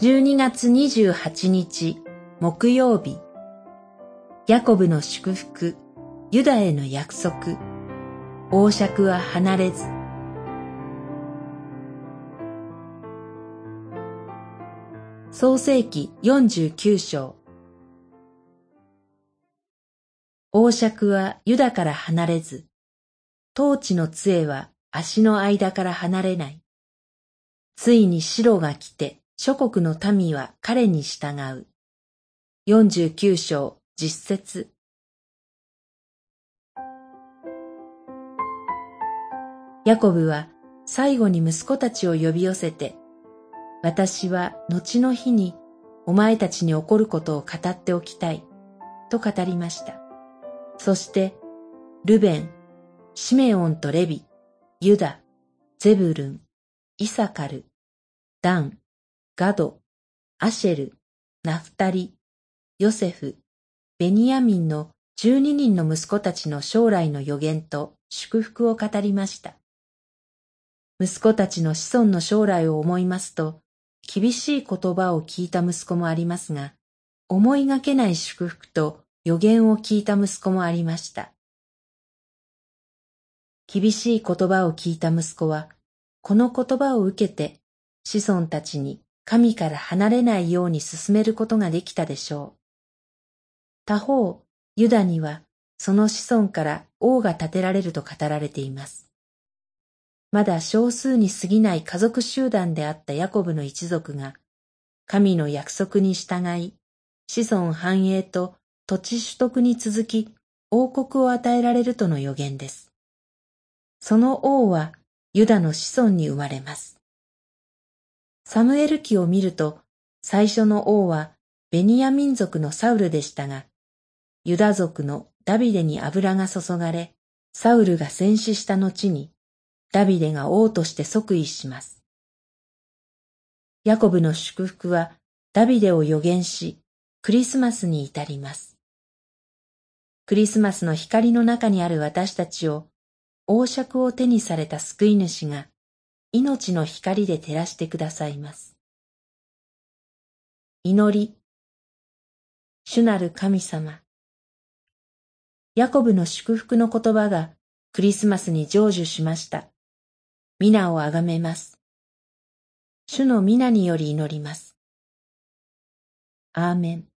12月28日木曜日。ヤコブの祝福ユダへの約束。王爵は離れず。創世紀49章。王爵はユダから離れず、統治の杖は足の間から離れない。ついに白が来て諸国の民は彼に従う。49章実節ヤコブは最後に息子たちを呼び寄せて、私は後の日にお前たちに起こることを語っておきたい、と語りました。そして、ルベン、シメオンとレビ、ユダ、ゼブルン、イサカル、ダン、ガド、アシェル、ナフタリ、ヨセフ、ベニヤミンの十二人の息子たちの将来の予言と祝福を語りました。息子たちの子孫の将来を思いますと、厳しい言葉を聞いた息子もありますが、思いがけない祝福と予言を聞いた息子もありました。厳しい言葉を聞いた息子は、この言葉を受けて、子孫たちに神から離れないように進めることができたでしょう。他方、ユダには、その子孫から王が建てられると語られています。まだ少数に過ぎない家族集団であったヤコブの一族が、神の約束に従い、子孫繁栄と土地取得に続き王国を与えられるとの予言です。その王はユダの子孫に生まれます。サムエル記を見ると最初の王はベニヤ民族のサウルでしたが、ユダ族のダビデに油が注がれ、サウルが戦死した後にダビデが王として即位します。ヤコブの祝福はダビデを予言し、クリスマスに至ります。クリスマスの光の中にある私たちを王爵を手にされた救い主が命の光で照らしてくださいます。祈り、主なる神様。ヤコブの祝福の言葉がクリスマスに成就しました。皆をあがめます。主の皆により祈ります。アーメン。